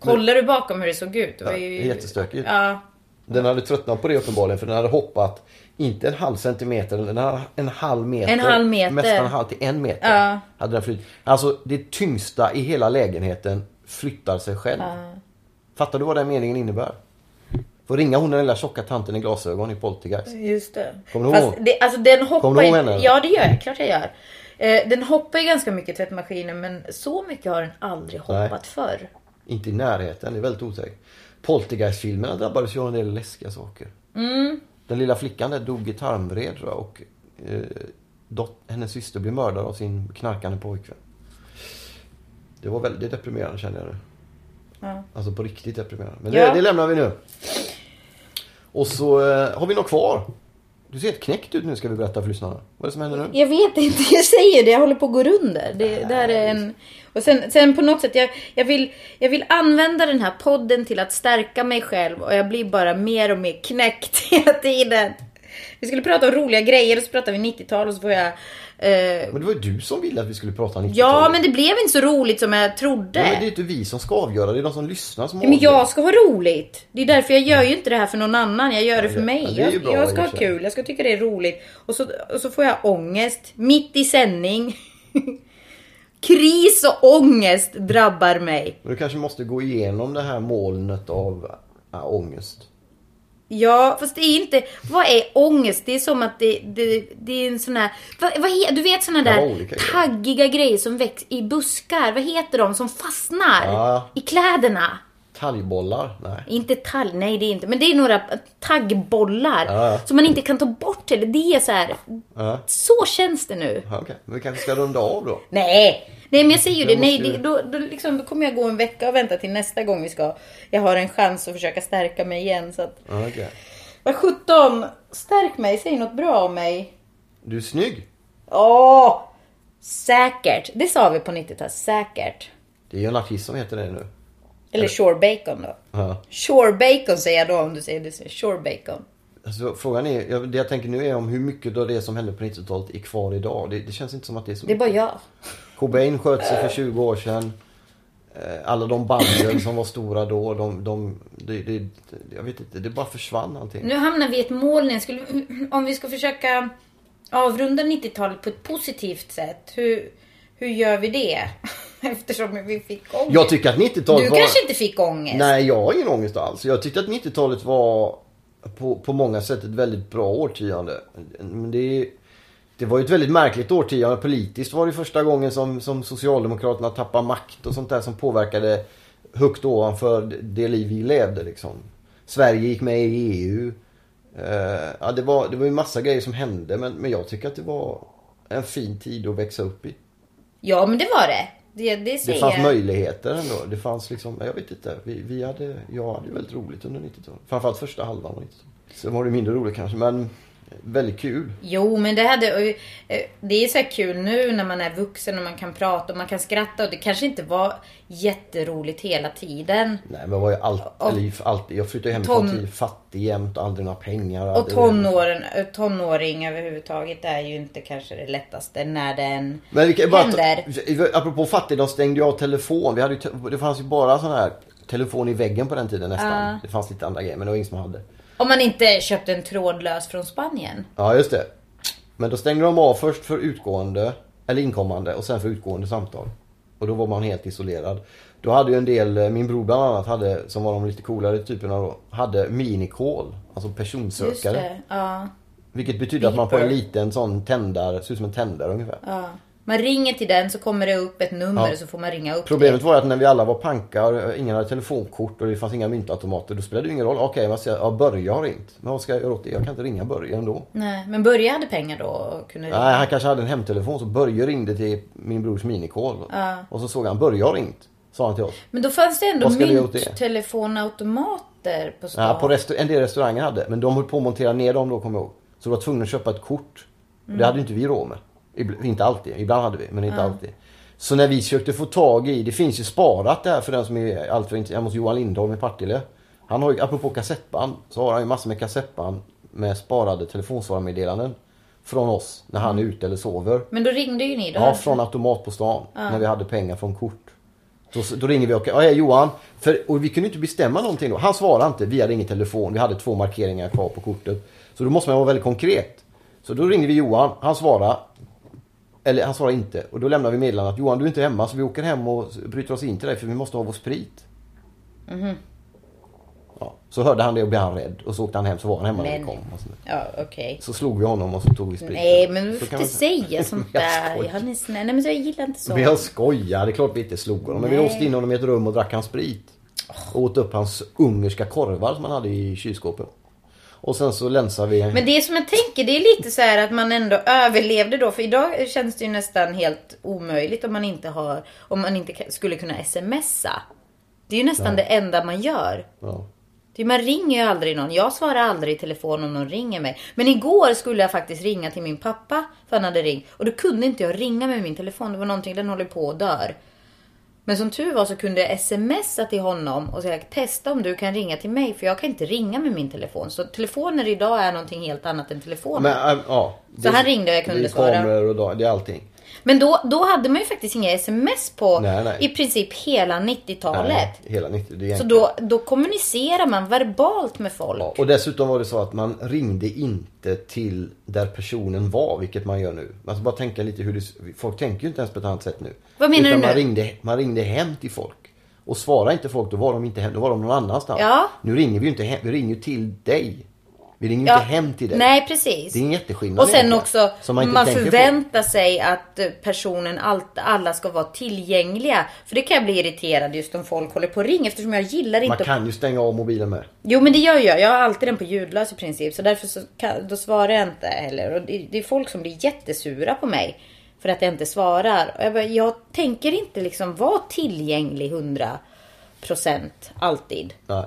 Kollar du bakom hur det såg ut? Det var Ja, ju... är jättestökigt. Ja. Den hade tröttnat på det uppenbarligen för den hade hoppat inte en halv centimeter, den hade en halv meter. En halv meter. Nästan en halv till en meter. Ja. Hade den flytt. Alltså det tyngsta i hela lägenheten flyttar sig själv. Fattar du vad den meningen innebär? Får ringa hon den lilla tjocka tanten i glasögon i Poltergeist. Just det. Kommer du ihåg? det, alltså den hoppar Kommer du ihåg henne? Ja det gör jag, klart jag gör. Eh, den hoppar ju ganska mycket tvättmaskinen men så mycket har den aldrig hoppat Nej. förr. Inte i närheten, det är väldigt osäkert. Poltergeist-filmerna drabbades ju av en del läskiga saker. Mm. Den lilla flickan där dog i tarmvred tror jag och eh, dot, hennes syster blev mördad av sin knarkande pojkvän. Det var väldigt deprimerande känner jag nu. Ja. Alltså på riktigt deprimerande. Men Ja. det, det lämnar vi nu. Och så eh, har vi något kvar. Du ser helt knäckt ut nu ska vi berätta för lyssnarna. Vad är det som händer nu? Jag vet inte, jag säger det, jag håller på att gå under. Det, det här är en... Och sen, sen på något sätt, jag, jag, vill, jag vill använda den här podden till att stärka mig själv och jag blir bara mer och mer knäckt hela tiden. Vi skulle prata om roliga grejer och så pratar vi 90-tal och så får jag... Eh, Men det var ju du som ville att vi skulle prata om 90-talet. ja, men det blev inte så roligt som jag trodde. Ja, men det är inte vi som ska avgöra, det är de som lyssnar som Ja, men avgör. jag ska ha roligt. Det är därför jag gör ju inte det här för någon annan. Jag gör det för Ja, mig. det ju Jag, bra jag i ska ha kul. Jag ska tycka det är roligt. Och så, och så får jag ångest. Mitt i sändning. Kris och ångest drabbar mig. Men du kanske måste gå igenom det här molnet av ja, ångest. Ja, fast det är inte... Vad är ångest? Det är som att det, det, det är en sån här... Vad, vad he, du vet såna där olika grejer. taggiga grejer som växer i buskar. Vad heter de? Som fastnar Ja. i kläderna. Talgbollar? Nej. Inte tall, nej det är inte. Men det är några taggbollar. Ja. Som man inte kan ta bort eller Det är så här. Ja. Så känns det nu. Ja, Okej, men vi kanske ska runda av då. Nej. Nej men jag säger Det. Nej, det, då, då, liksom, då kommer jag gå en vecka och vänta till nästa gång vi ska. Jag har en chans att försöka stärka mig igen. Så att, okej. vad 17. Stärk mig. Säg något bra om mig. Du är snygg. Åh! Säkert. Det sa vi på 90-talet. Säkert. Det är ju en artist som heter det nu. Eller Shore Bacon då. Ja. Shore Bacon säger jag då om du säger det. Shore Bacon. Alltså, frågan är, jag- det jag tänker nu är om hur mycket av det som hände på 90-talet är kvar idag. Det, det känns inte som att det är så Det är bara jag. Cobain sköt sig för 20 år sedan. Eh, Alla de banden som var stora då, de, de, det, det, jag vet inte, det bara försvann allting. Nu hamnar vi i ett moln. Skulle, om vi ska försöka avrunda 90-talet på ett positivt sätt. Hur, hur gör vi det? Eftersom vi fick ångest. Jag tycker att 90-talet du var... kanske inte fick ångest? Nej, jag har ingen ångest alls. Jag tyckte att 90-talet var på, på många sätt ett väldigt bra årtionde. Men det, det var ju ett väldigt märkligt årtionde. Politiskt var det första gången som, som Socialdemokraterna tappade makt och sånt där som påverkade högt ovanför det liv vi levde liksom. Sverige gick med i EU. Eh, ja, det, var, det var ju massa grejer som hände men, men jag tycker att det var en fin tid att växa upp i. Ja, men det var det. Det, det Det fanns jag. möjligheter ändå. Det fanns liksom, jag vet inte. Vi, vi hade, jag hade väldigt roligt under 90-talet. Framförallt första halvan av 90-talet. Sen var det mindre roligt kanske, men väldigt kul. Jo, men det hade... eh, Det är så kul nu när man är vuxen och man kan prata och man kan skratta och det kanske inte var jätteroligt hela tiden. Nej men var ju allt, Och- eller, allt, jag flyttade hemifrån Ton- till fattig jämt och aldrig några pengar. Och tonåren, eh, tonåring överhuvudtaget är ju inte kanske det lättaste när den Men vi kan ju bara händer. apropå fattigdom stängde jag av telefon. Vi hade ju, det fanns ju bara sån här telefon i väggen på den tiden nästan. Ja. Det fanns lite andra grejer men det var ingen som hade. Om man inte köpte en trådlös från Spanien. Ja, just det. Men då stängde de av först för utgående, eller inkommande och sen för utgående samtal. Och då var man helt isolerad. Då hade ju en del, eh, min bror bland annat hade, som var de lite coolare typerna då, hade minicall. Alltså Just personsökare. det. Ja. Vilket betyder att man på en Beeper. liten sån tändare, ser ut som en tändare ungefär. Ja. Man ringer till den så kommer det upp ett nummer Ja. och så får man ringa upp Problemet det. var att när vi alla var pankar, ingen hade telefonkort och det fanns inga myntautomater. Då spelade det ingen roll. Okej, vad säger jag? Ja, Börje har ringt. Men vad ska jag göra åt det? Jag kan inte ringa Börje ändå. Nej, men Börje hade pengar då och kunde ringa. Nej, han kanske hade en hemtelefon så Börje ringde till min brors minikol. Och så såg han Börje har ringt. Sa han till oss. Men då fanns det ändå mynttelefonautomater på stan. Ja, på restaur- en del restauranger hade. Men de höll på att montera ner dem då, kommer jag ihåg. Så du var tvungen att köpa ett kort. Mm. Det hade inte vi råd med. Inte alltid. Ibland hade vi, men inte alltid. Så när vi försökte få tag i, det finns ju sparat där för den som är alltför intresserad. Hos Johan Lindholm i Partille. Han har ju, apropå kassettband, så har han ju massor med kassettband med sparade telefonsvararmeddelanden. Från oss, när han är ute eller sover. Men då ringde ju ni då? Ja, från automat på stan. När vi hade pengar från kort. Då, då ringer vi och ja, Johan. För, och vi kunde inte bestämma någonting då. Han svarade inte. Vi hade ingen telefon. Vi hade två markeringar kvar på kortet. Så då måste man vara väldigt konkret. Så då ringde vi Johan. Han svarade. Eller han svarade inte. Och då lämnade vi meddelandet att Johan du är inte hemma så vi åker hem och bryter oss in till dig för vi måste ha vår sprit. Ja, så hörde han det och blev han rädd. Och så åkte han hem så var han hemma när vi Men- kom. Och så, Ja, okej. så slog vi honom och så tog vi spriten. Nej, men du får inte man- säga sånt Jag där. är snäll. Nej, men jag gillar inte så. Men jag skojar, det är klart vi inte slog honom. Men vi Nej. låste in honom i ett rum och drack hans sprit. Och åt upp hans ungerska korvar som han hade i kylskåpet. Och sen så länsade vi... Men det som jag tänker, det är lite så här att man ändå överlevde då. För idag känns det ju nästan helt omöjligt om man inte har, om man inte skulle kunna smsa. Det är ju nästan det enda man gör. Ja. Man ringer ju aldrig någon. Jag svarar aldrig i telefon om någon ringer mig. Men igår skulle jag faktiskt ringa till min pappa. För han hade ringt. Och då kunde inte jag ringa med min telefon. Det var någonting, den håller på och dör. Men som tur var så kunde jag smsa till honom och säga testa om du kan ringa till mig. För jag kan inte ringa med min telefon. Så telefoner idag är någonting helt annat än telefoner. Men, äh, ja. Så han ringde och jag kunde det är svara. kameror och da- det är allting. Men då, då hade man ju faktiskt inga sms på Nej, nej. i princip hela 90-talet. Nej, hela 90. Det Så då, då kommunicerar man verbalt med folk. Ja, och dessutom var det så att man ringde inte till där personen var, vilket man gör nu. Man ska bara tänka lite hur det... Folk tänker ju inte ens på ett annat sätt nu. Vad menar Utan du man nu? ringde, man ringde hem till folk. Och svarade inte folk, då var de inte hem, då var de någon annanstans. Ja. Nu ringer vi ju inte hem, vi ringer till dig. Vi ringer Ja. inte hem till dig. Nej, precis. Det är en jätteskillnad Och sen också, man man, tänker på. förväntar sig att eh, personen, allt, alla ska vara tillgängliga. För det kan jag bli irriterad just om folk håller på och ringer eftersom jag gillar inte... Man kan ju stänga av mobilen med. Jo men det gör jag. Jag har alltid den på ljudlös i princip. Så därför så kan, då svarar jag inte heller. Och det, det är folk som blir jättesura på mig. För att jag inte svarar. Och jag, bara, jag tänker inte liksom vara tillgänglig 100% alltid. Nej.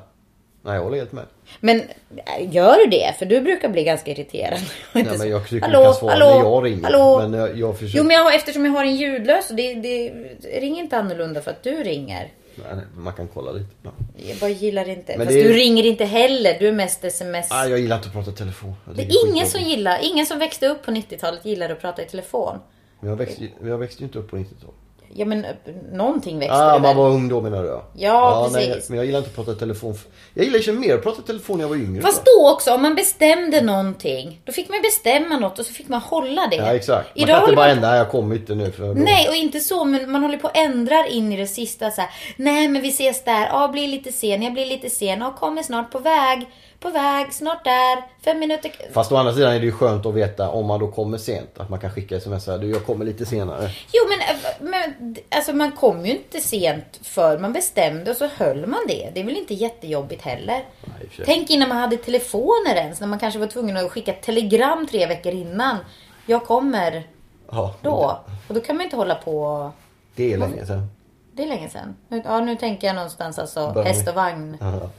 Nej, jag håller helt med. Men äh, gör du det? För du brukar bli ganska irriterad. Nej, men jag du kan svara när jag ringer. Hallå? Men jag, jag försöker... Jo men jag, eftersom jag har en ljudlös. Det, det ringer inte annorlunda för att du ringer. Nej, nej, man kan kolla lite. Ja. Jag bara gillar inte. Men Fast det är- du ringer inte heller. Du är mest sms. Ah, jag gillar inte att prata telefon. Jag Det är ingen som gillar, ingen som växte upp på 90-talet gillade att prata i telefon. Men jag växte, jag växte ju inte upp på 90-talet. Ja men eh, någonting växte Ah, det man väl? var ung då menar du? Ja, nej, precis. men jag gillar inte att prata telefon. Jag gillar ju mer att prata telefon när jag var yngre. Fast då också, om man bestämde någonting. Då fick man bestämma något och så fick man hålla det. Ja exakt. Man Idag kan inte bara man... ändra, jag kommer inte nu för. Nej, och inte så, men man håller på och ändrar in i det sista så här. Nej, men vi ses där. Ja, blir lite sen. Jag blir lite sen. Ja, kommer snart på väg. På väg, snart där. Fem minuter. Fast å andra sidan är det ju skönt att veta om man då kommer sent. Att man kan skicka sms här, du jag kommer lite senare. Jo, men, eh, men alltså man kom ju inte sent för man bestämde och så höll man det. Det är väl inte jättejobbigt heller. Nej. Tänk innan man hade telefoner ens. När man kanske var tvungen att skicka telegram tre veckor innan. Jag kommer Ja, då. Och då kan man inte hålla på. Det är länge sedan. Det är länge sedan. Ja, nu tänker jag någonstans alltså häst och vagn. Ja.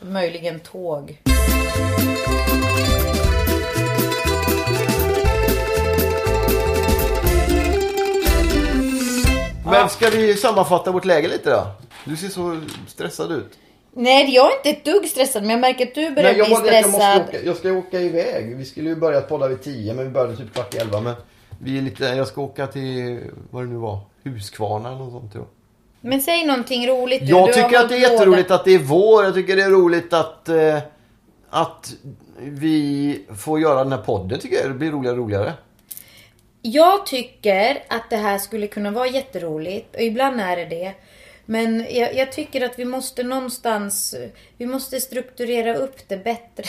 Möjligen tåg. Men ska vi sammanfatta vårt läge lite då? Du ser så stressad ut. Nej, jag är inte ett dugg stressad. Men jag märker att du börjar Nej, jag, bli var- jag, måste stressad. åka, jag ska åka iväg. Vi skulle ju börja podda vid 10 men vi började typ kvart i 11. Men vi är lite, jag ska åka till, vad det nu var, Huskvarna eller något sånt. tror jag. Men säg någonting roligt du. Jag Du tycker att det är jätteroligt att det är vår. Jag tycker det är roligt att, eh, att vi får göra den här podden. Tycker jag det blir roligare och roligare. Jag tycker att det här skulle kunna vara jätteroligt. Och ibland är det det. Men jag, jag tycker att vi måste någonstans... Vi måste strukturera upp det bättre.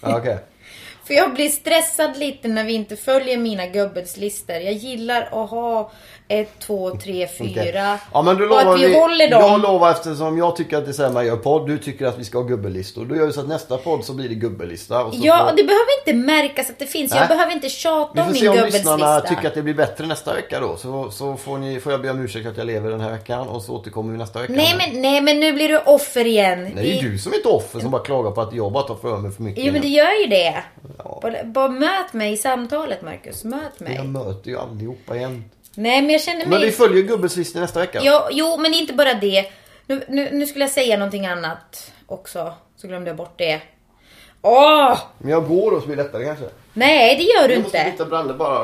Okej. För jag blir stressad lite när vi inte följer mina gubbelslistor. Jag gillar att ha ett, två, tre, fyra. Okej. Ja men och lovar att vi, vi, håller dem. Jag lovar eftersom jag tycker att man gör podd. Du tycker att vi ska ha gubbellistor. Då gör vi så att nästa podd så blir det gubbellista. Och Ja, får, och det behöver inte märkas att det finns. Jag Nej. behöver inte vi tjata om får min se om lyssnarna tycker att det blir bättre nästa vecka då. Så, så får, ni, får jag be om ursäkt att jag lever den här veckan och så återkommer vi nästa vecka. Nej men, nej men nu blir du offer igen. Nej, det är ju du som är ett offer som bara klagar på att jag bara tar för mig för mycket. Jo men det gör ju det. Ja. Bara, bara möt mig i samtalet Marcus. Möt mig. Jag möter ju allihopa igen. Nej men jag känner mig... Men vi följer gubbelslistor nästa vecka. Jo, jo, men inte bara det. Nu, nu, nu skulle jag säga någonting annat också. Så glömde jag bort det. Åh! Men jag går då så blir det lättare kanske. Nej, det gör du Jag måste inte. byta brallor bara.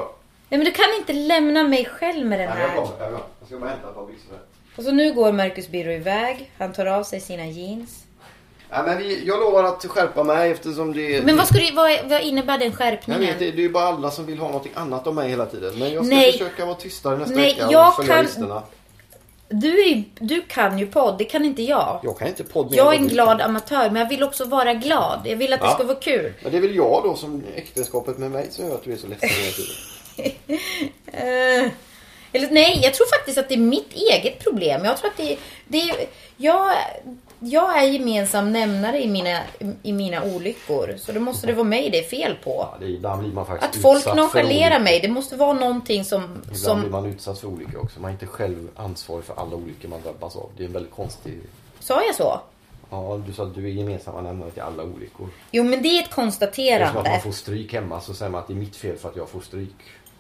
Nej, men du kan inte lämna mig själv med den Nej, jag här. kommer, jag. Jag ska bara hämta ett par byxor. Och så nu går Marcus Birro iväg. Han tar av sig sina jeans. Nej, men vi, jag lovar att skärpa mig eftersom det Men vad, ska du, vad, vad innebär den Jag skärpningen? vet, det, det är ju bara alla som vill ha någonting annat av mig hela tiden. Men jag ska Nej. försöka vara tystare nästa Nej, vecka jag och följa kan- listorna. Du, är, du kan ju podd, det kan inte jag. Jag kan inte podd Jag är en glad amatör, men jag vill också vara glad. Jag vill att det Ja. ska vara kul. Men det är väl jag då som äktenskapet med mig som gör att du är så ledsen hela tiden. Eh, eller nej, jag tror faktiskt att det är mitt eget problem. Jag tror att det, det är... Jag, jag är gemensam nämnare i mina, i mina olyckor. Så då måste det vara mig det är fel på. Ja, det, ibland blir man faktiskt Att folk nonchalerar mig, det måste vara någonting som... Ibland blir som man utsatt för olyckor också. Man är inte själv ansvarig för alla olyckor man drabbas av. Det är en väldigt konstig... sa jag så? Ja, du sa att du är gemensamma nämnare till alla olyckor. Jo, men det är ett Det är som att konstaterande. man får stryk hemma så säger man att det är mitt fel för att jag får stryk.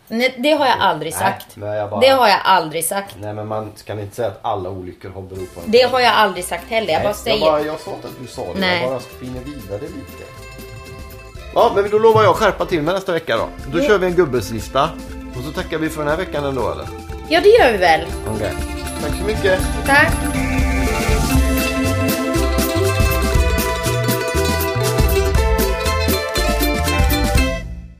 Nej, det har jag aldrig Nej, sagt. men jag bara- Det har jag aldrig sagt. Nej men man kan inte säga att alla olyckor har berott på en Det har jag aldrig sagt heller. Jag Nej, bara säger... Jag, bara, jag sa inte att du sa det, Nej. jag bara spinner vidare lite. Ja, men då lovar jag att skärpa till mig nästa vecka då. Då kör vi en gubbeslista. Och så tackar vi för den här veckan ändå eller? Ja, det gör vi väl. Okej. Tack så mycket. Tack.